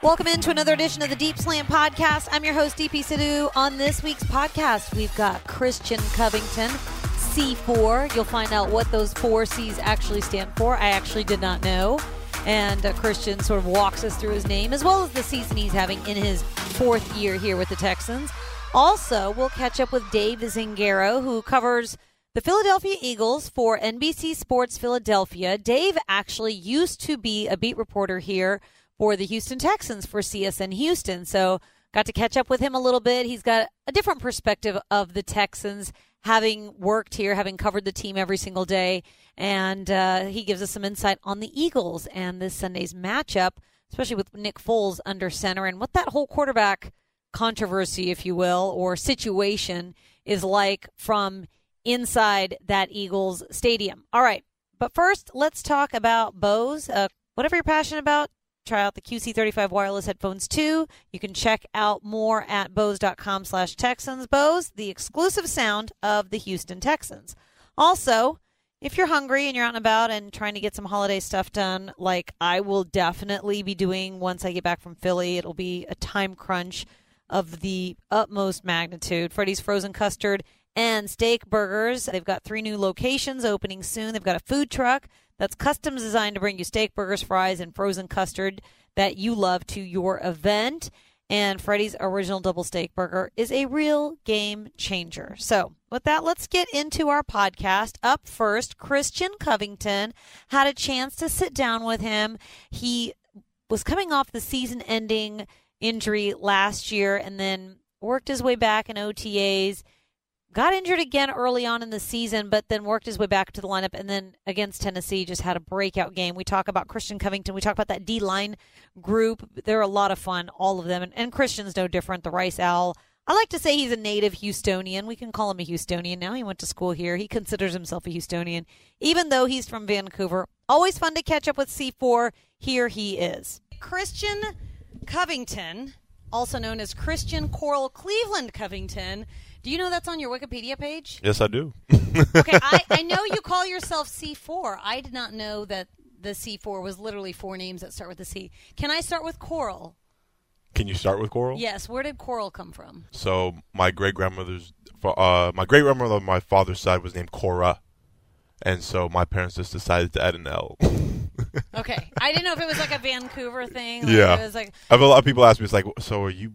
Welcome into another edition of the Deep Slant Podcast. I'm your host, Deepi Sidhu. On this week's podcast, we've got Christian Covington, C4. You'll find out what those four C's actually stand for. I actually did not know. And uh, Christian sort of walks us through his name as well as the season he's having in his fourth year here with the Texans. Also, we'll catch up with Dave Zangaro, who covers the Philadelphia Eagles for NBC Sports Philadelphia. Dave actually used to be a beat reporter here for the Houston Texans for CSN Houston. So got to catch up with him a little bit. He's got a different perspective of the Texans, having worked here, having covered the team every single day. And uh, he gives us some insight on the Eagles and this Sunday's matchup, especially with Nick Foles under center and what that whole quarterback controversy, if you will, or situation is like from inside that Eagles stadium. All right. But first, let's talk about Bose. Uh, whatever you're passionate about, try out the QC35 wireless headphones too. You can check out more at Bose.com slash Texans. Bose, the exclusive sound of the Houston Texans. Also, if you're hungry and you're out and about and trying to get some holiday stuff done, like I will definitely be doing once I get back from Philly, it'll be a time crunch of the utmost magnitude. Freddy's Frozen Custard and Steak Burgers. They've got three new locations opening soon. They've got a food truck that's custom designed to bring you steak, burgers, fries, and frozen custard that you love to your event. And Freddy's original double steak burger is a real game changer. So, with that, let's get into our podcast. Up first, Christian Covington had a chance to sit down with him. He was coming off the season ending injury last year and then worked his way back in OTAs got injured again early on in the season, but then worked his way back to the lineup. And then against Tennessee, just had a breakout game. We talk about Christian Covington. We talk about that D line group. They're a lot of fun, all of them. And, and Christian's no different. The Rice Owl. I like to say he's a native Houstonian. We can call him a Houstonian now. He went to school here. He considers himself a Houstonian, even though he's from Vancouver. Always fun to catch up with C4. Here he is. Christian Covington, also known as Christian Coral Cleveland Covington do you know that's on your Wikipedia page? Yes, I do. okay, I, I know you call yourself C4. I did not know that the C4 was literally four names that start with a C. Can I start with Coral? Can you start with Coral? Yes. Where did Coral come from? So my great grandmother's, uh, my great grandmother on my father's side was named Cora, and so my parents just decided to add an L. okay, I didn't know if it was like a Vancouver thing. Like yeah, it was like I have a lot of people ask me, it's like, so are you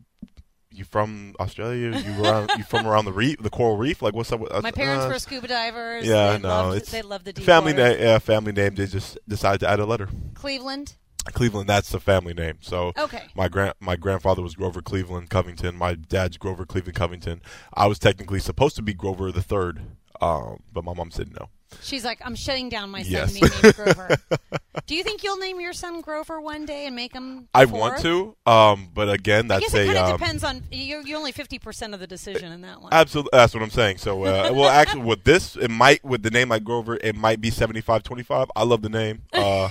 you from Australia? You around, you from around the reef, the coral reef? Like what's up? With, My parents uh, were scuba divers. Yeah, they no, loved, it's they love the deep family name. Yeah, family name. They just decided to add a letter. Cleveland. Cleveland, that's the family name. So okay. my grand my grandfather was Grover Cleveland Covington. My dad's Grover Cleveland Covington. I was technically supposed to be Grover the third, um, but my mom said no. She's like, I'm shutting down my son yes. being named Grover. Do you think you'll name your son Grover one day and make him? I want to, um, but again, that's I guess it kind of um, depends on you're, you're only fifty percent of the decision in that one. Absolutely, that's what I'm saying. So, uh, well, actually, with this, it might with the name like Grover, it might be 75-25. I love the name. Uh,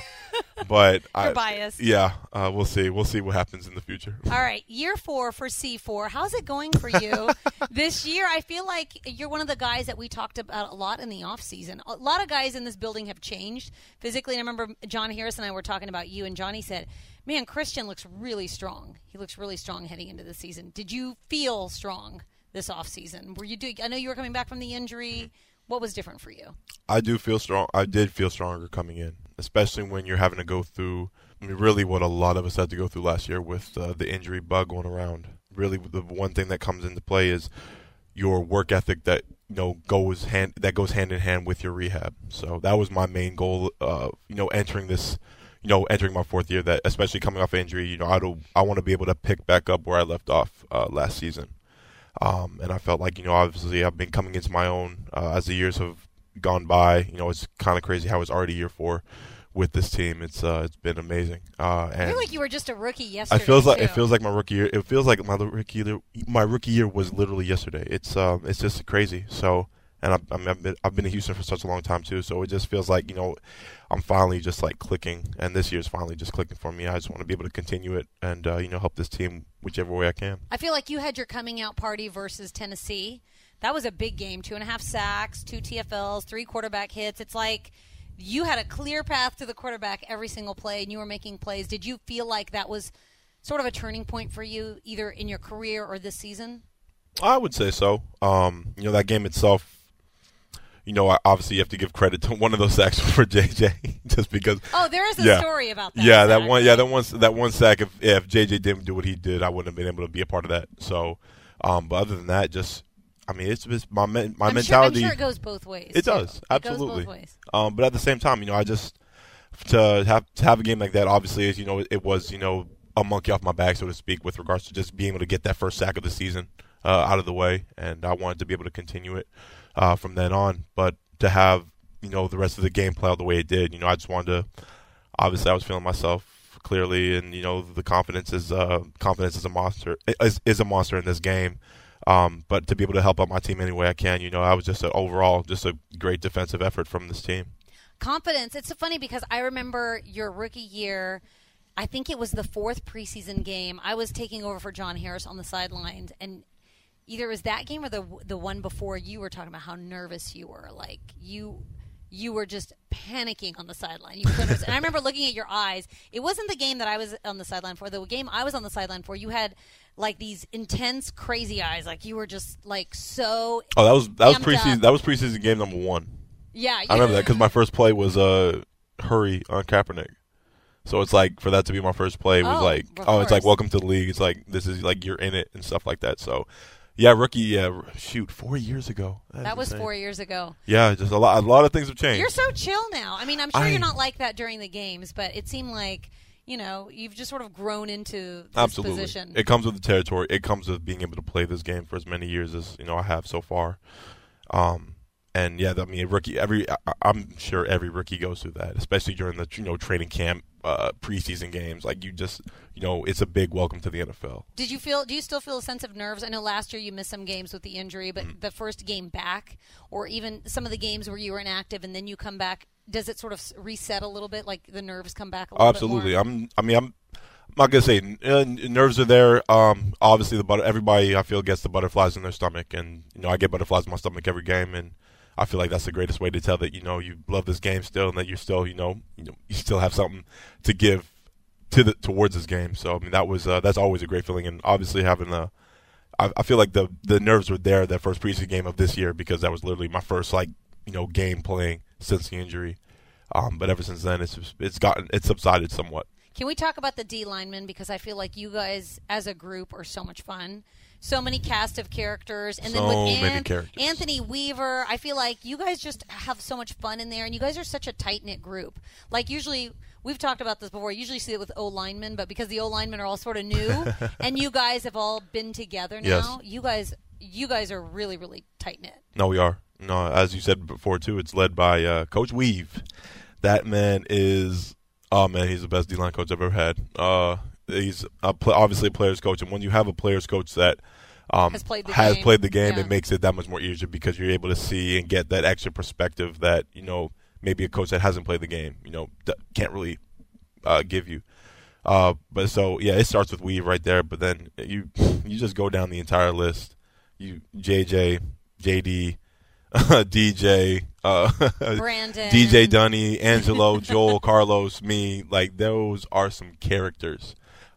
but You're I, biased. Yeah, uh, we'll see. We'll see what happens in the future. All right, year four for C4. How's it going for you this year? I feel like you're one of the guys that we talked about a lot in the off season. A lot of guys in this building have changed physically. And I remember John Harris and I were talking about you, and Johnny said, "Man, Christian looks really strong. He looks really strong heading into the season. Did you feel strong this off season? Were you doing? I know you were coming back from the injury." What was different for you? I do feel strong. I did feel stronger coming in, especially when you're having to go through. I mean, really, what a lot of us had to go through last year with uh, the injury bug going around. Really, the one thing that comes into play is your work ethic that you know goes hand that goes hand in hand with your rehab. So that was my main goal. Uh, you know, entering this, you know, entering my fourth year. That especially coming off injury, you know, I do I want to be able to pick back up where I left off uh, last season. Um, and I felt like, you know, obviously I've been coming into my own uh, as the years have gone by. You know, it's kind of crazy how it's already year four with this team. It's uh, it's been amazing. Uh, and I feel like you were just a rookie yesterday. I feels like too. it feels like my rookie year. It feels like my rookie year, my rookie year was literally yesterday. It's um it's just crazy. So and I've, I've been I've been in Houston for such a long time too. So it just feels like you know I'm finally just like clicking, and this year's finally just clicking for me. I just want to be able to continue it and uh, you know help this team whichever way I can. I feel like you had your coming out party versus Tennessee. That was a big game. Two and a half sacks, two TFLs, three quarterback hits. It's like you had a clear path to the quarterback every single play, and you were making plays. Did you feel like that was sort of a turning point for you, either in your career or this season? I would say so. Um, you know, that game itself. You know, obviously you have to give credit to one of those sacks for JJ, just because. Oh, there is a Yeah. story about that. Yeah, that one. Yeah, that one. That one sack. If if JJ didn't do what he did, I wouldn't have been able to be a part of that. So, um, but other than that, just I mean, it's just my men, my I'm mentality. Sure, I'm sure it goes both ways. It does, It absolutely. goes both ways. Um, but at the same time, you know, I just to have to have a game like that. Obviously, is you know, it was you know a monkey off my back, so to speak, with regards to just being able to get that first sack of the season uh, out of the way, and I wanted to be able to continue it uh, from then on. But to have you know the rest of the game play out the way it did, you know, I just wanted to. Obviously, I was feeling myself clearly, and you know, the confidence is uh, confidence is a monster is, is a monster in this game. Um, but to be able to help out my team any way I can, you know, I was just a, overall just a great defensive effort from this team. confidence. It's so funny because I remember your rookie year. I think it was the fourth preseason game. I was taking over for John Harris on the sidelines, and either it was that game or the the one before. You were talking about how nervous you were. Like you, you were just panicking on the sideline. You and I remember looking at your eyes. It wasn't the game that I was on the sideline for. The game I was on the sideline for, you had like these intense, crazy eyes. Like you were just like so. Oh, that was that was preseason. up. That was preseason game number one. Yeah, I remember that because my first play was uh hurry on Kaepernick. So it's like for that to be my first play was Oh, like oh it's like welcome to the league. It's like this is like you're in it and stuff like that. So yeah, rookie. Yeah, shoot, four years ago. is That was insane. four years ago. Yeah, just a lot. A lot of things have changed. You're so chill now. I mean, I'm sure I- you're not like that during the games, but it seemed like you know you've just sort of grown into this Absolutely. position. It comes with the territory. It comes with being able to play this game for as many years as you know I have so far. Um, and yeah, I mean, rookie. Every I, I'm sure every rookie goes through that, especially during the you know training camp, uh, preseason games. Like you just you know, it's a big welcome to the NFL. Did you feel? Do you still feel a sense of nerves? I know last year you missed some games with the injury, but Mm. the first game back, or even some of the games where you were inactive and then you come back, does it sort of reset a little bit? Like the nerves come back a little Absolutely. I'm. I mean, I'm. I'm not gonna say uh, nerves are there. Um, obviously the butter. Everybody I feel gets the butterflies in their stomach, and you know I get butterflies in my stomach every game, and I feel like that's the greatest way to tell that you know you love this game still, and that you're still you know you know you still have something to give to the towards this game. So I mean that was uh, that's always a great feeling, and obviously having the, I feel like the the nerves were there that first preseason game of this year because that was literally my first like you know game playing since the injury. Um, but ever since then, it's it's gotten it's subsided somewhat. Can we talk about the D linemen because I feel like you guys as a group are so much fun. So many cast of characters, and then with An- characters. Anthony Weaver, I feel like you guys just have so much fun in there, and you guys are such a tight knit group. Like usually, we've talked about this before. I usually see it with O linemen, but because the O linemen are all sort of new, and you guys have all been together Yes. now, you guys, you guys are really, really tight knit. No, we are. No, as you said before too, it's led by uh, Coach Weave. That man is, oh man, he's the best D line coach I've ever had. Uh, he's a pl- obviously a players coach, and when you have a players coach that um, Has played the has game. played the game, Yeah. it makes it that much more easier because you're able to see and get that extra perspective that you know maybe a coach that hasn't played the game, you know, d- can't really uh, give you. Uh, but so yeah, it starts with Weave right there, but then you you just go down the entire list. You JJ, JD, DJ, uh, Brandon, DJ Dunny, Angelo, Joel, Carlos, me. Like those are some characters,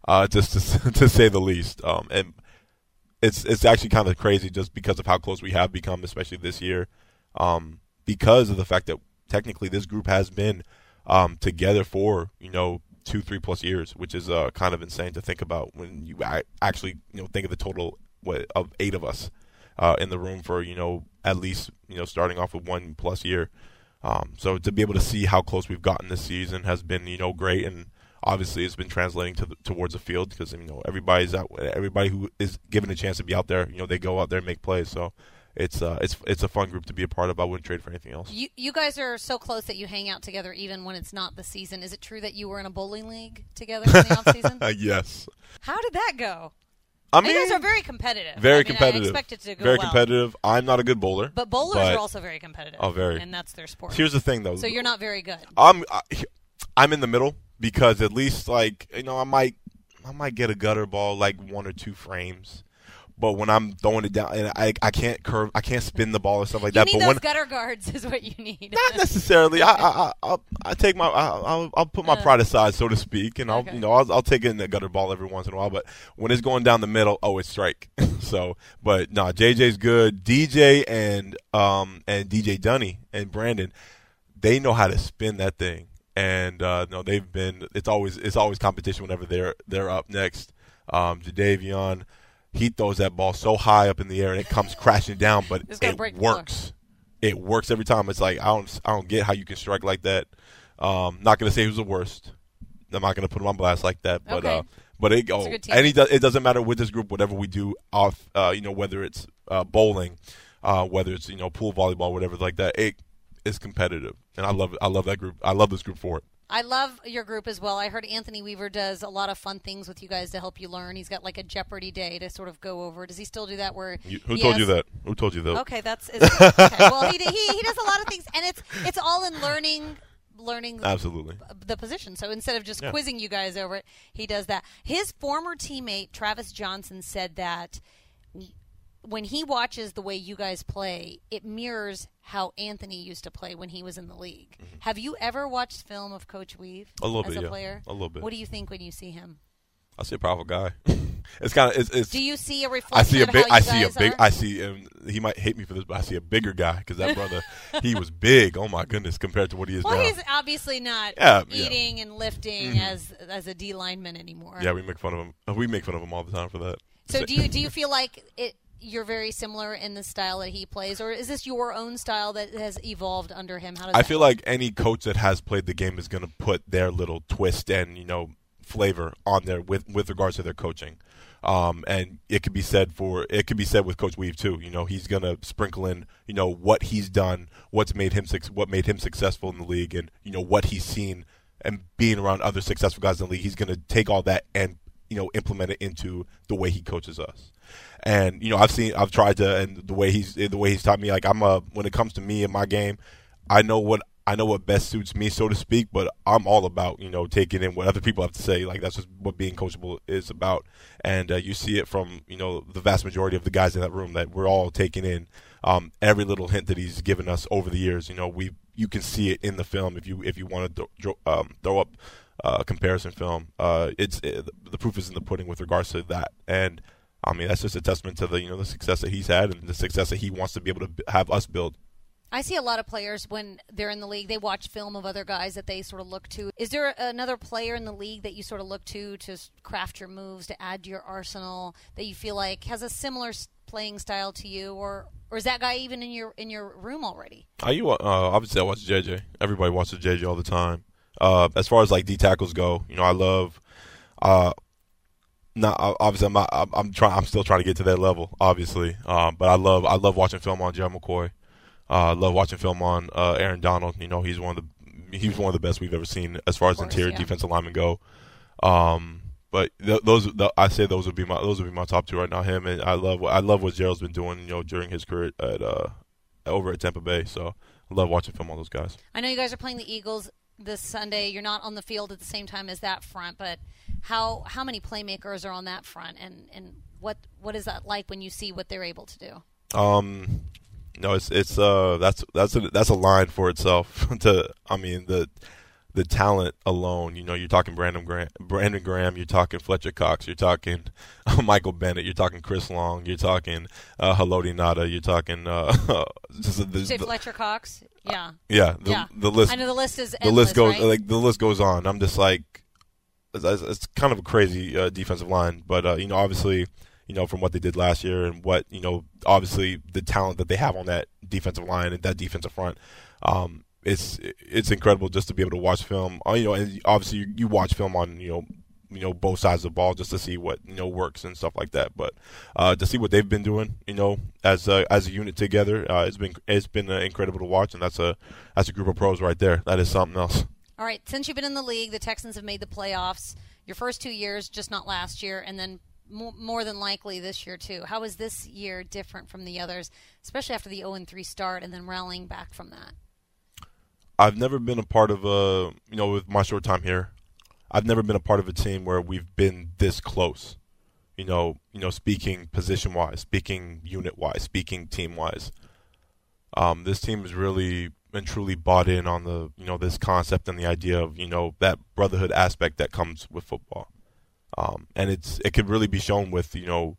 uh, just to, to say the least. Um, and it's it's actually kind of crazy just because of how close we have become, especially this year. Um, because of the fact that technically this group has been um, together for you know two, three plus years, which is uh, kind of insane to think about when you actually you know think of the total what, of eight of us uh, in the room for you know at least you know starting off with one plus year. Um, so to be able to see how close we've gotten this season has been you know great, and obviously it's been translating to the, towards the field because you know everybody's out, everybody who is given a chance to be out there, you know they go out there and make plays. So it's uh, it's it's a fun group to be a part of. I wouldn't trade for anything else. You, you guys are so close that you hang out together even when it's not the season. Is it true that you were in a bowling league together in the off season? Yes, How did that go? I mean, you guys are very competitive. very I mean, competitive. I expect it to go very well. competitive. I'm not a good bowler. But bowlers but- are also very competitive. Oh, very. And that's their sport. Here's the thing though. so you're not very good. I'm I, I'm in the middle because at least like you know I might I might get a gutter ball like one or two frames, But when I'm throwing it down, and I I can't curve, I can't spin the ball or stuff like You that. but when gutter guards, is what you need. not necessarily, I I I I'll, take my I, I'll I'll put my Uh. pride aside, so to speak, and I'll Okay. you know I'll I'll take in the gutter ball every once in a while. But when it's going down the middle, oh, it's strike. so, but no, JJ's good. DJ and um and DJ Dunny and Brandon, they know how to spin that thing, and uh, no, they've been. It's always it's always competition whenever they're they're up next. Um, Jadeveon, he throws that ball so high up in the air and it comes crashing down, but it break the floor. works. It works every time. It's like I don't I don't get how you can strike like that. Um, not gonna say who's the worst. I'm not gonna put him on blast like that, but Okay. uh, but it oh, and he does, it doesn't matter with this group. Whatever we do off, uh, you know, whether it's uh, bowling, uh, whether it's you know pool volleyball, whatever like that, it is competitive, and I love it. I love that group. I love this group for it. I love your group as well. I heard Anthony Weaver does a lot of fun things with you guys to help you learn. He's got like a Jeopardy day to sort of go over. Does he still do that? Where You, who told you that? Who told you that? Okay, that's okay. well. He, he he does a lot of things, and it's it's all in learning learning Absolutely. the position. So instead of just Yeah. quizzing you guys over it, he does that. His former teammate Travis Johnson said that when he watches the way you guys play, it mirrors how Anthony used to play when he was in the league. Have you ever watched film of Coach Weave Mm-hmm. A little as bit, a yeah. player? A little bit. What do you think when you see him? I see a powerful guy. it's kind of it's, it's Do you see a I reflection see a big. I see a big. are? I see. Um, he might hate me for this, but I see a bigger guy because that brother, he was big. Oh my goodness, compared to what he is well, now. he's obviously not Yeah, yeah. Mm-hmm. eating and lifting as as a D lineman anymore. yeah, we make fun of him. We make fun of him all the time for that. So do you do you feel like it? You're very similar in the style that he plays, or is this your own style that has evolved under him? How does I feel like any coach that has played the game is going to put their little twist and you know flavor on there with with regards to their coaching. Um, and it could be said for it could be said with Coach Weave too. You know, he's gonna sprinkle in you know what he's done, what's made him what made him successful in the league, and you know what he's seen and being around other successful guys in the league. He's gonna take all that and you know implement it into the way he coaches us. And you know, I've seen, I've tried to, and the way he's the way he's taught me. Like I'm a when it comes to me and my game, I know what I know what best suits me, so to speak. But I'm all about you know taking in what other people have to say. Like that's just what being coachable is about. And uh, you see it from you know the vast majority of the guys in that room that we're all taking in um, every little hint that he's given us over the years. You know, we you can see it in the film if you if you want to um, throw up uh, comparison film. Uh, it's it, the proof is in the pudding with regards to that. And I mean that's just a testament to the you know the success that he's had and the success that he wants to be able to have us build. I see a lot of players when they're in the league, they watch film of other guys that they sort of look to. Is there another player in the league that you sort of look to to craft your moves, to add to your arsenal that you feel like has a similar playing style to you, or or is that guy even in your in your room already? I you uh, obviously I watch JJ. Everybody watches JJ all the time. Uh, as far as like D tackles go, you know I love. Uh, not obviously I'm not, I'm, I'm trying. I'm still trying to get to that level, obviously. Um, but I love I love watching film on Jerry McCoy. Uh, I love watching film on uh, Aaron Donald. You know he's one of the he's one of the best we've ever seen as far as course, interior yeah. defensive linemen go. Um, but th- those th- I say those would be my those would be my top two right now. Him and I love I love what Gerald's been doing. You know during his career at uh, over at Tampa Bay. So I love watching film on those guys. I know you guys are playing the Eagles this Sunday. You're not on the field at the same time as that front, but how how many playmakers are on that front, and and what what is that like when you see what they're able to do? Um, no, it's it's uh that's that's a that's a line for itself. to I mean the the talent alone. You know, you're talking Brandon Graham, Brandon Graham. You're talking Fletcher Cox. You're talking Michael Bennett. You're talking Chris Long. You're talking uh, Haloti Ngata. You're talking uh, just the, Say the- Fletcher Cox, yeah, yeah the, yeah. the list I know the list is the endless, list goes right? like the list goes on. I'm just like, it's, it's- kind of a crazy uh, defensive line, but uh, you know, obviously, you know, from what they did last year and what you know, obviously the talent that they have on that defensive line and that defensive front, um, it's it's incredible just to be able to watch film. Uh, you know, and obviously you, you watch film on you know. You know both sides of the ball just to see what you know works and stuff like that. But uh, to see what they've been doing, you know, as a, as a unit together, uh, it's been it's been uh, incredible to watch, and that's a that's a group of pros right there. That is something else. All right, since you've been in the league, the Texans have made the playoffs. Your first two years, just not last year, and then more than likely this year too. How is this year different from the others, especially after the 0 3 start and then rallying back from that? I've never been a part of a you know with my short time here, I've never been a part of a team where we've been this close. You know, you know, speaking position wise, speaking unit wise, speaking team wise. Um, this team is really and truly bought in on the you know this concept and the idea of you know that brotherhood aspect that comes with football. Um, and it's it could really be shown with you know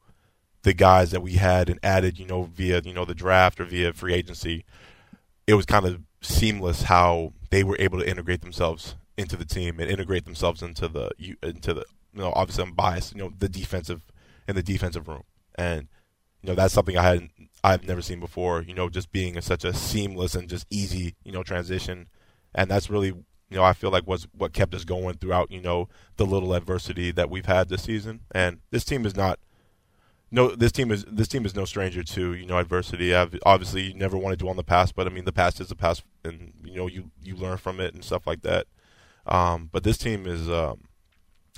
the guys that we had and added you know via you know the draft or via free agency. It was kind of seamless how they were able to integrate themselves into the team and integrate themselves into the into the you know obviously I'm biased you know the defensive in the defensive room and you know that's something I hadn't I've never seen before you know just being a, such a seamless and just easy you know transition and that's really you know I feel like was what kept us going throughout you know the little adversity that we've had this season and this team is not no, this team is this team is no stranger to you know adversity. I've, obviously, you never want to dwell on the past, but I mean the past is the past, and you know you you learn from it and stuff like that. Um, but this team is um,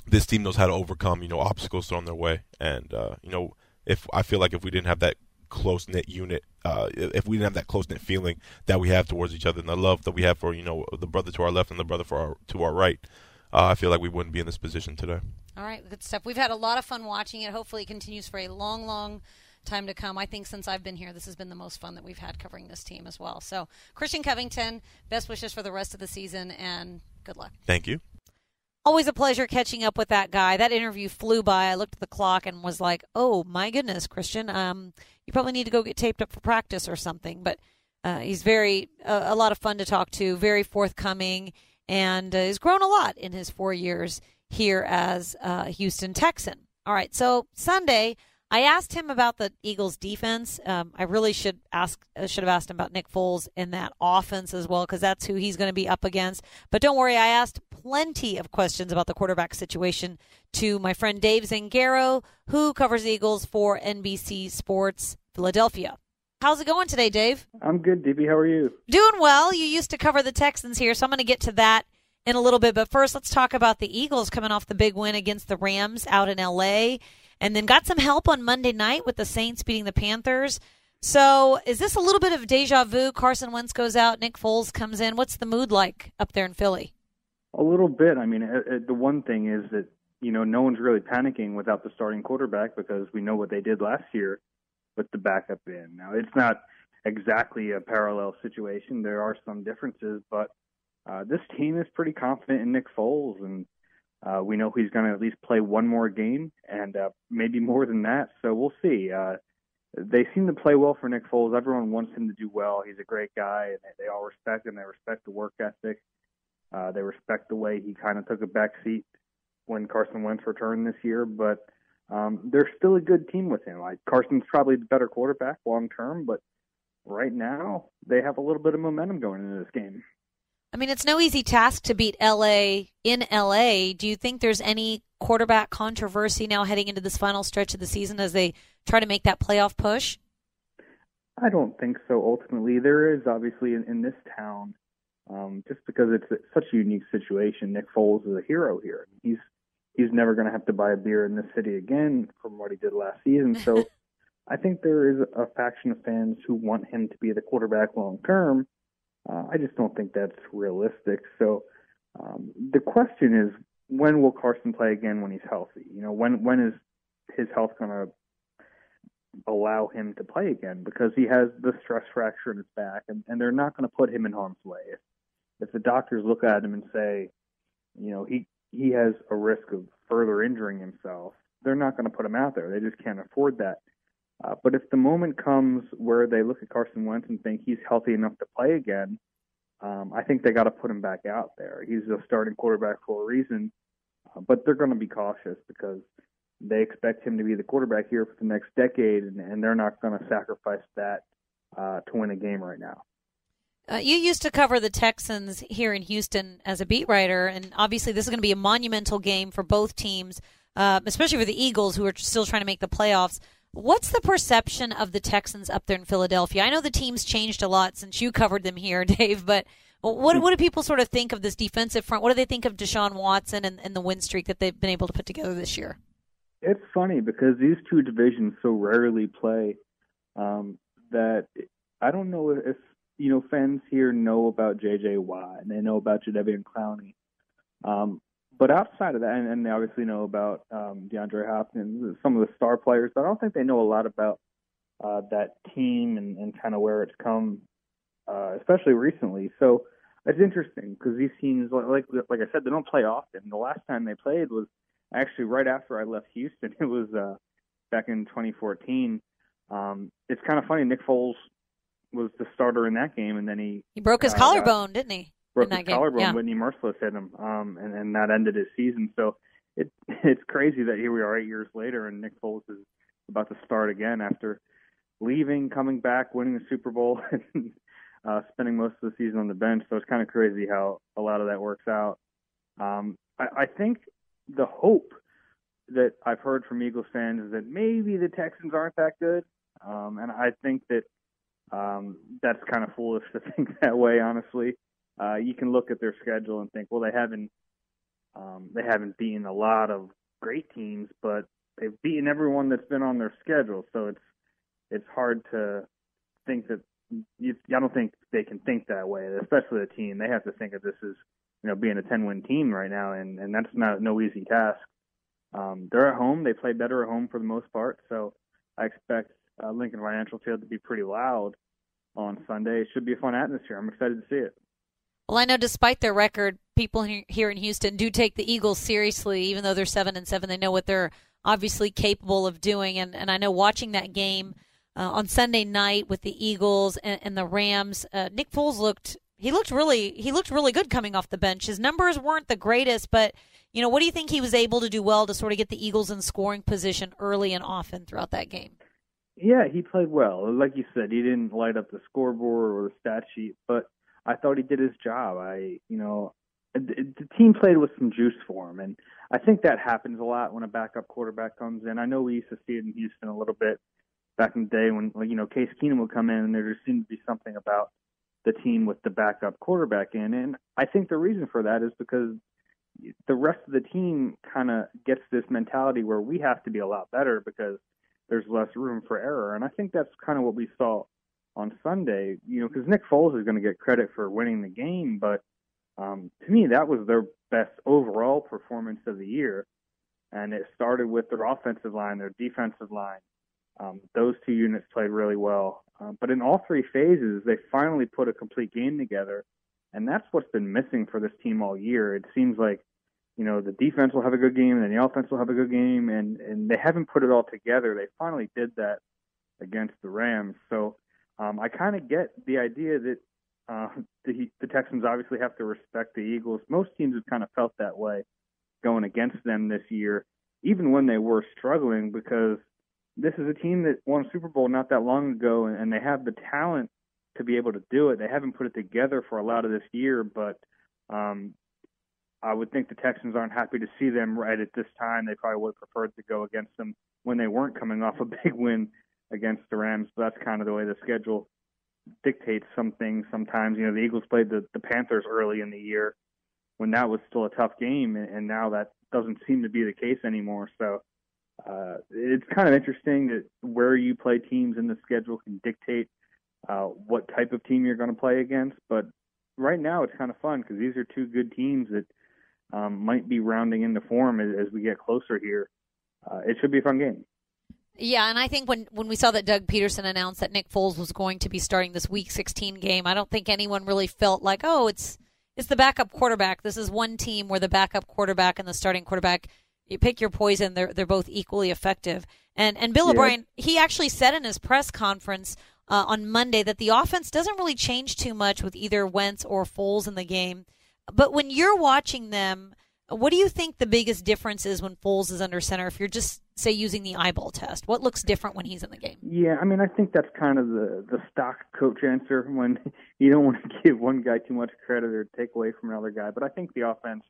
this team knows how to overcome you know obstacles thrown their way, and uh, you know if I feel like if we didn't have that close knit unit, uh, if we didn't have that close knit feeling that we have towards each other, and the love that we have for you know the brother to our left and the brother for our to our right, uh, I feel like we wouldn't be in this position today. All right, good stuff. We've had a lot of fun watching it. Hopefully, it continues for a long, long time to come. I think since I've been here, this has been the most fun that we've had covering this team as well. So, Christian Covington, best wishes for the rest of the season, and good luck. Thank you. Always a pleasure catching up with that guy. That interview flew by. I looked at the clock and was like, "Oh my goodness, Christian, um, you probably need to go get taped up for practice or something." But uh, he's very uh, a lot of fun to talk to, very forthcoming, and uh, has grown a lot in his four years here as a Houston Texan. All right, so Sunday I asked him about the Eagles' defense. Um, I really should ask uh, should have asked him about Nick Foles in that offense as well because that's who he's going to be up against. But don't worry, I asked plenty of questions about the quarterback situation to my friend Dave Zangaro, who covers Eagles for NBC Sports Philadelphia. How's it going today, Dave? I'm good, DB. How are you? Doing well. You used to cover the Texans here, so I'm going to get to that in a little bit. But first, let's talk about the Eagles coming off the big win against the Rams out in LA and then got some help on Monday night with the Saints beating the Panthers. So, is this a little bit of deja vu? Carson Wentz goes out, Nick Foles comes in. What's the mood like up there in Philly? A little bit. I mean, the one thing is that you know no one's really panicking without the starting quarterback because we know what they did last year with the backup in. Now, it's not exactly a parallel situation. There are some differences, but uh, this team is pretty confident in Nick Foles, and uh, we know he's going to at least play one more game, and uh, maybe more than that. So we'll see. Uh, they seem to play well for Nick Foles. Everyone wants him to do well. He's a great guy, and they all respect him. They respect the work ethic. Uh, they respect the way he kind of took a back seat when Carson Wentz returned this year. But um, they're still a good team with him. Like Carson's probably the better quarterback long term, but right now they have a little bit of momentum going into this game. I mean, it's no easy task to beat LA in LA. Do you think there's any quarterback controversy now heading into this final stretch of the season as they try to make that playoff push? I don't think so. Ultimately, there is obviously in, in this town, um, just because it's such a unique situation. Nick Foles is a hero here. He's he's never going to have to buy a beer in this city again from what he did last season. So, I think there is a faction of fans who want him to be the quarterback long term. Uh, I just don't think that's realistic. So um, the question is, when will Carson play again when he's healthy? You know, when when is his health going to allow him to play again? Because he has the stress fracture in his back, and, and they're not going to put him in harm's way. If, if the doctors look at him and say, you know, he he has a risk of further injuring himself, they're not going to put him out there. They just can't afford that. Uh, but if the moment comes where they look at Carson Wentz and think he's healthy enough to play again, um, I think they got to put him back out there. He's a starting quarterback for a reason, uh, but they're going to be cautious because they expect him to be the quarterback here for the next decade, and, and they're not going to sacrifice that uh, to win a game right now. Uh, you used to cover the Texans here in Houston as a beat writer, and obviously this is going to be a monumental game for both teams, uh, especially for the Eagles, who are still trying to make the playoffs. What's the perception of the Texans up there in Philadelphia? I know the team's changed a lot since you covered them here, Dave, but what what do people sort of think of this defensive front? What do they think of Deshaun Watson and, and the win streak that they've been able to put together this year? It's funny because these two divisions so rarely play um, that I don't know if you know fans here know about J.J. Watt and they know about Jadeveon Clowney, um, but outside of that, and, and they obviously know about um, DeAndre Hopkins, some of the star players, but I don't think they know a lot about uh, that team and, and kind of where it's come, uh, especially recently. So it's interesting because these teams, like like I said, they don't play often. The last time they played was actually right after I left Houston. It was uh, back in 2014. Um, it's kind of funny. Nick Foles was the starter in that game, and then he he broke his uh, collarbone, didn't he? Broke his collarbone. Yeah. Whitney Mercilus hit him, um, and and that ended his season. So it it's crazy that here we are eight years later, and Nick Foles is about to start again after leaving, coming back, winning the Super Bowl, and uh, spending most of the season on the bench. So it's kind of crazy how a lot of that works out. Um, I, I think the hope that I've heard from Eagles fans is that maybe the Texans aren't that good, um, and I think that um, that's kind of foolish to think that way. Honestly, uh, you can look at their schedule and think, well, they haven't um, they haven't beaten a lot of great teams, but they've beaten everyone that's been on their schedule. So it's it's hard to think that you, I don't think they can think that way, especially the team. They have to think of this as you know being a 10 win team right now, and and that's not no easy task. Um, they're at home. They play better at home for the most part, so I expect uh, Lincoln Financial Field to be pretty loud on Sunday. It should be a fun atmosphere. I'm excited to see it. Well, I know despite their record, people here in Houston do take the Eagles seriously, even though they're seven and seven. They know what they're obviously capable of doing, and and I know watching that game uh, on Sunday night with the Eagles and, and the Rams. Uh, Nick Foles looked he looked really he looked really good coming off the bench. His numbers weren't the greatest, but you know what do you think he was able to do well to sort of get the Eagles in scoring position early and often throughout that game? Yeah, he played well. Like you said, he didn't light up the scoreboard or the stat sheet, but I thought he did his job. I, you know, the team played with some juice for him, and I think that happens a lot when a backup quarterback comes in. I know we used to see it in Houston a little bit back in the day when you know Case Keenum would come in and there just seemed to be something about the team with the backup quarterback in, and I think the reason for that is because the rest of the team kind of gets this mentality where we have to be a lot better because there's less room for error, and I think that's kind of what we saw on Sunday. You know, because Nick Foles is going to get credit for winning the game, but um, to me that was their best overall performance of the year, and it started with their offensive line, their defensive line um, those two units played really well. Um, but in all three phases, they finally put a complete game together, and that's what's been missing for this team all year. It seems like, you know, the defense will have a good game, and then the offense will have a good game, and and they haven't put it all together. They finally did that against the Rams. So um, I kind of get the idea that uh, the, the Texans obviously have to respect the Eagles. Most teams have kind of felt that way going against them this year, even when they were struggling, because this is a team that won a Super Bowl not that long ago, and, and they have the talent to be able to do it. They haven't put it together for a lot of this year, but um, I would think the Texans aren't happy to see them right at this time. They probably would have preferred to go against them when they weren't coming off a big win against the Rams. But that's kind of the way the schedule dictates some things. Sometimes, you know, the Eagles played the, the Panthers early in the year when that was still a tough game, and, and now that doesn't seem to be the case anymore. So uh, it's kind of interesting that where you play teams in the schedule can dictate uh, what type of team you're going to play against. But right now, it's kind of fun because these are two good teams that um, might be rounding into form as, as we get closer here. Uh, it should be a fun game. Yeah, and I think when, when we saw that Doug Pederson announced that Nick Foles was going to be starting this Week 16 game, I don't think anyone really felt like, oh, it's it's the backup quarterback. This is one team where the backup quarterback and the starting quarterback you pick your poison. They're they're both equally effective. And and Bill yeah. O'Brien, he actually said in his press conference uh, on Monday that the offense doesn't really change too much with either Wentz or Foles in the game. But when you're watching them, what do you think the biggest difference is when Foles is under center? If you're just say using the eyeball test, what looks different when he's in the game? Yeah, I mean, I think that's kind of the the stock coach answer when you don't want to give one guy too much credit or take away from another guy. But I think the offense,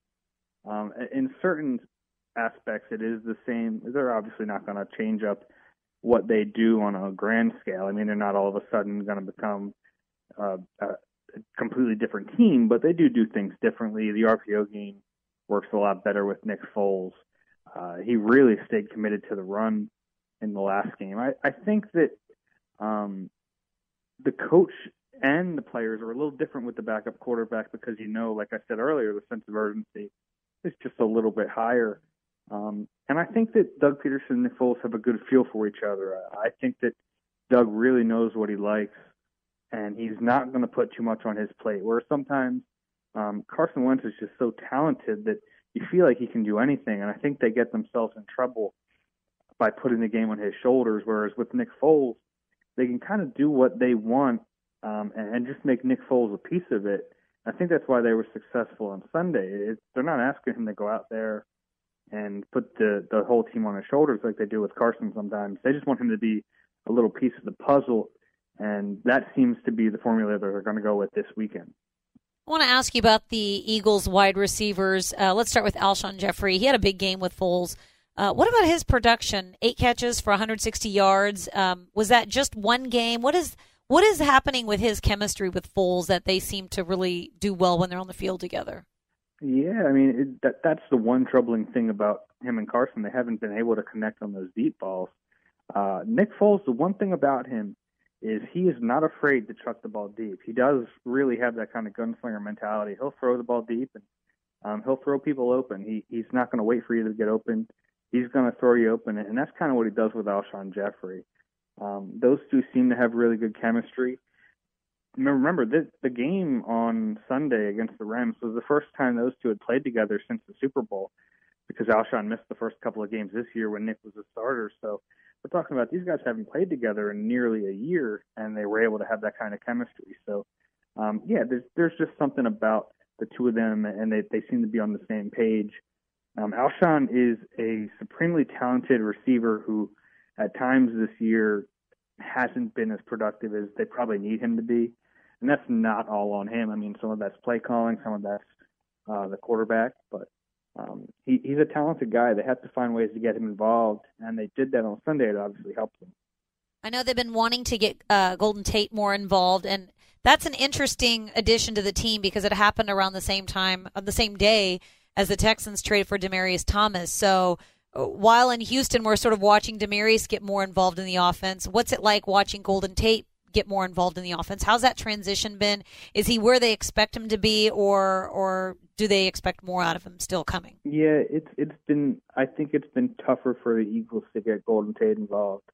um, in certain aspects, it is the same. They're obviously not going to change up what they do on a grand scale. I mean, they're not all of a sudden going to become uh, a completely different team, but they do do things differently. The RPO game works a lot better with Nick Foles. Uh, he really stayed committed to the run in the last game. I, I think that um, the coach and the players are a little different with the backup quarterback because you know, like I said earlier, the sense of urgency is just a little bit higher. Um, and I think that Doug Pederson and Foles have a good feel for each other. I think that Doug really knows what he likes, and he's not going to put too much on his plate. Where sometimes um, Carson Wentz is just so talented that you feel like he can do anything, and I think they get themselves in trouble by putting the game on his shoulders. Whereas with Nick Foles, they can kind of do what they want um, and, and just make Nick Foles a piece of it. I think that's why they were successful on Sunday. It, they're not asking him to go out there and put the the whole team on his shoulders like they do with Carson sometimes. They just want him to be a little piece of the puzzle, and that seems to be the formula that they're going to go with this weekend. I want to ask you about the Eagles wide receivers. Uh, let's start with Alshon Jeffery. He had a big game with Foles. Uh, what about his production? Eight catches for 160 yards. Um, was that just one game? What is what is happening with his chemistry with Foles that they seem to really do well when they're on the field together? Yeah, I mean it, that that's the one troubling thing about him and Carson. They haven't been able to connect on those deep balls. Uh, Nick Foles, the one thing about him is he is not afraid to chuck the ball deep. He does really have that kind of gunslinger mentality. He'll throw the ball deep and um, he'll throw people open. He he's not going to wait for you to get open. He's going to throw you open, and that's kind of what he does with Alshon Jeffery. Um, those two seem to have really good chemistry remember the the game on Sunday against the Rams was the first time those two had played together since the Super Bowl because Alshon missed the first couple of games this year when Nick was a starter. So we're talking about these guys haven't played together in nearly a year, and they were able to have that kind of chemistry. So um, yeah, there's there's just something about the two of them, and they they seem to be on the same page. Um, Alshon is a supremely talented receiver who, at times this year, hasn't been as productive as they probably need him to be and that's not all on him. I mean, some of that's play calling, some of that's uh, the quarterback, but um, he, he's a talented guy. They have to find ways to get him involved, and they did that on Sunday. It obviously helped them. I know they've been wanting to get uh, Golden Tate more involved, and that's an interesting addition to the team because it happened around the same time, on the same day as the Texans traded for Demaryius Thomas. So uh, while in Houston, we're sort of watching Demaryius get more involved in the offense. What's it like watching Golden Tate get more involved in the offense. How's that transition been? Is he where they expect him to be, or or do they expect more out of him still coming? Yeah, it's it's been. I think it's been tougher for the Eagles to get Golden Tate involved.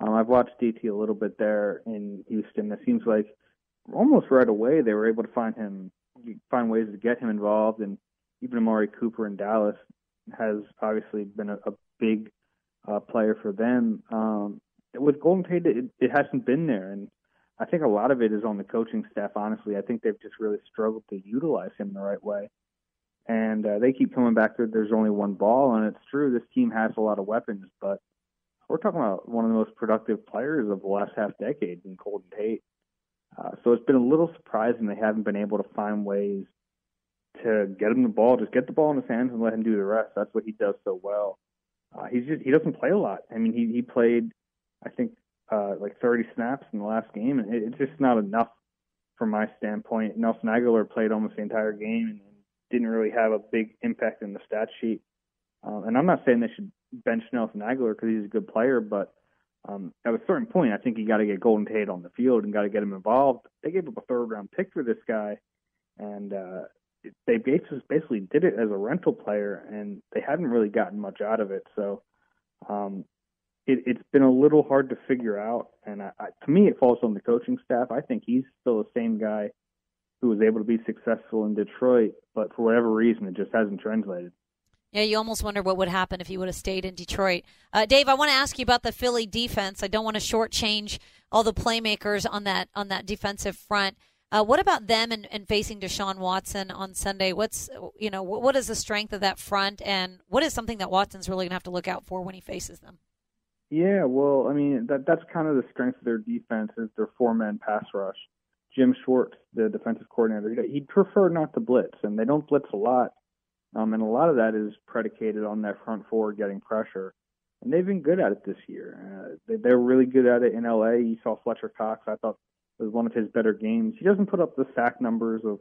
Um, I've watched DT a little bit there in Houston. It seems like almost right away they were able to find him, find ways to get him involved, and even Amari Cooper in Dallas has obviously been a, a big uh, player for them. Um, with Golden Tate, it, it hasn't been there, and I think a lot of it is on the coaching staff. Honestly, I think they've just really struggled to utilize him the right way, and uh, they keep coming back to there's only one ball, and it's true this team has a lot of weapons, but we're talking about one of the most productive players of the last half decade in Golden Tate. Uh, so it's been a little surprising they haven't been able to find ways to get him the ball, just get the ball in his hands and let him do the rest. That's what he does so well. Uh, he's just he doesn't play a lot. I mean, he he played, I think uh, like 30 snaps in the last game, and it, it's just not enough from my standpoint. Nelson Agholor played almost the entire game and, didn't really have a big impact in the stat sheet. Um, and I'm not saying they should bench Nelson Agholor because he's a good player, but um, at a certain point, I think you got to get Golden Tate on the field and got to get him involved. They gave up a third round pick for this guy, and uh, they basically did it as a rental player, and they haven't really gotten much out of it. So um, it, has been a little hard to figure out. And I, I, to me, it falls on the coaching staff. I think he's still the same guy who was able to be successful in Detroit, but for whatever reason, it just hasn't translated. Yeah, you almost wonder what would happen if he would have stayed in Detroit. Uh, Dave, I want to ask you about the Philly defense. I don't want to shortchange all the playmakers on that on that defensive front. Uh, what about them and, and, facing Deshaun Watson on Sunday? What's you know what, what is the strength of that front, and what is something that Watson's really going to have to look out for when he faces them? Yeah, well, I mean that that's kind of the strength of their defense is their four-man pass rush. Jim Schwartz, the defensive coordinator, he'd prefer not to blitz, and they don't blitz a lot, um, and a lot of that is predicated on that front four getting pressure, and they've been good at it this year. Uh, they, they're really good at it in LA. You saw Fletcher Cox. I thought was one of his better games. He doesn't put up the sack numbers of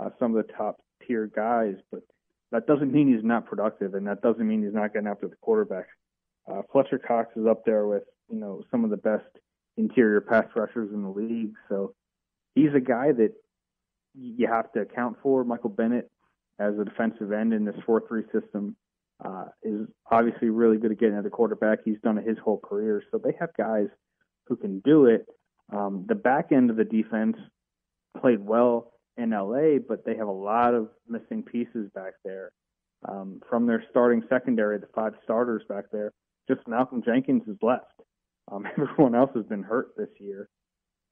uh, some of the top tier guys, but that doesn't mean he's not productive, and that doesn't mean he's not getting after the quarterback. Uh, Fletcher Cox is up there with you know some of the best interior pass rushers in the league. So he's a guy that you have to account for. Michael Bennett as a defensive end in this 4 3 system. Uh, is obviously really good at getting at the quarterback. He's done it his whole career. So they have guys who can do it. Um, the back end of the defense played well in LA, but they have a lot of missing pieces back there. Um, from their starting secondary, the five starters back there, just Malcolm Jenkins is left. Um, everyone else has been hurt this year,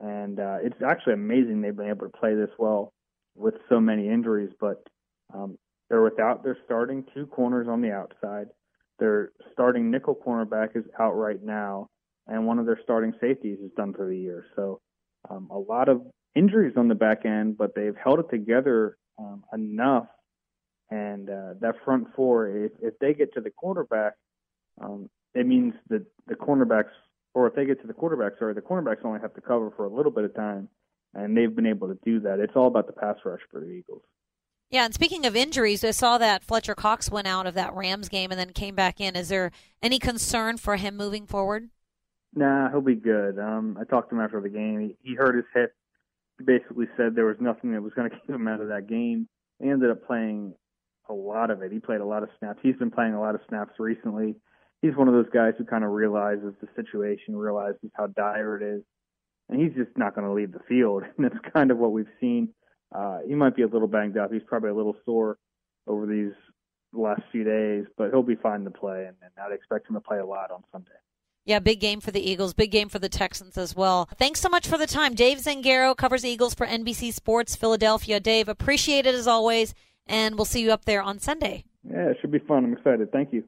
and uh, it's actually amazing they've been able to play this well with so many injuries. But um, they're without their starting two corners on the outside. Their starting nickel cornerback is out right now, and one of their starting safeties is done for the year. So um, a lot of injuries on the back end, but they've held it together um, enough. And uh, that front four, if, if they get to the quarterback, um, it means that the cornerbacks, or if they get to the quarterbacks, sorry, the cornerbacks only have to cover for a little bit of time, and they've been able to do that. It's all about the pass rush for the Eagles. Yeah, and speaking of injuries, I saw that Fletcher Cox went out of that Rams game and then came back in. Is there any concern for him moving forward? Nah, he'll be good. Um, I talked to him after the game. He, he hurt his hip basically said there was nothing that was going to keep him out of that game. He ended up playing a lot of it. He played a lot of snaps. He's been playing a lot of snaps recently. He's one of those guys who kind of realizes the situation, realizes how dire it is, and he's just not going to leave the field. And that's kind of what we've seen. Uh, he might be a little banged up. He's probably a little sore over these last few days, but he'll be fine to play, and, and I'd expect him to play a lot on Sunday. Yeah, big game for the Eagles, big game for the Texans as well. Thanks so much for the time. Dave Zangaro covers Eagles for NBC Sports Philadelphia. Dave, appreciate it as always, and we'll see you up there on Sunday. Yeah, it should be fun. I'm excited. Thank you.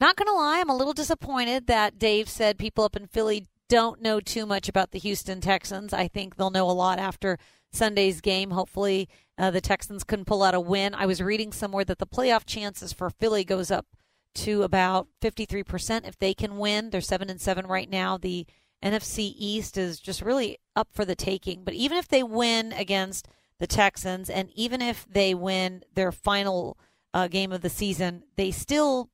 Not going to lie, I'm a little disappointed that Dave said people up in Philly don't know too much about the Houston Texans. I think they'll know a lot after Sunday's game. Hopefully, uh, the Texans can pull out a win. I was reading somewhere that the playoff chances for Philly goes up to about 53% if they can win. They're 7 and 7 right now. The NFC East is just really up for the taking. But even if they win against the Texans and even if they win their final uh, game of the season, they still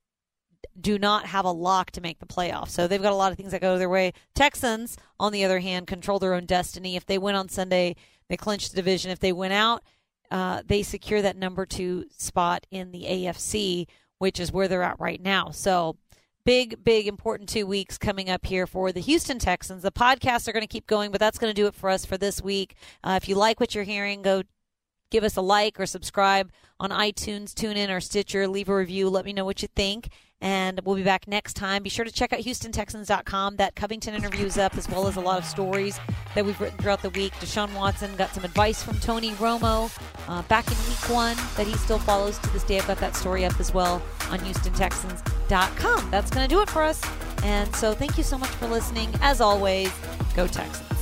do not have a lock to make the playoffs. So they've got a lot of things that go their way. Texans, on the other hand, control their own destiny. If they win on Sunday, they clinch the division. If they win out, uh, they secure that number two spot in the AFC, which is where they're at right now. So, big, big, important two weeks coming up here for the Houston Texans. The podcasts are going to keep going, but that's going to do it for us for this week. Uh, if you like what you're hearing, go give us a like or subscribe on iTunes, TuneIn, or Stitcher. Leave a review. Let me know what you think. And we'll be back next time. Be sure to check out HoustonTexans.com. That Covington interview is up, as well as a lot of stories that we've written throughout the week. Deshaun Watson got some advice from Tony Romo uh, back in week one that he still follows to this day. I've got that story up as well on HoustonTexans.com. That's going to do it for us. And so thank you so much for listening. As always, go Texans.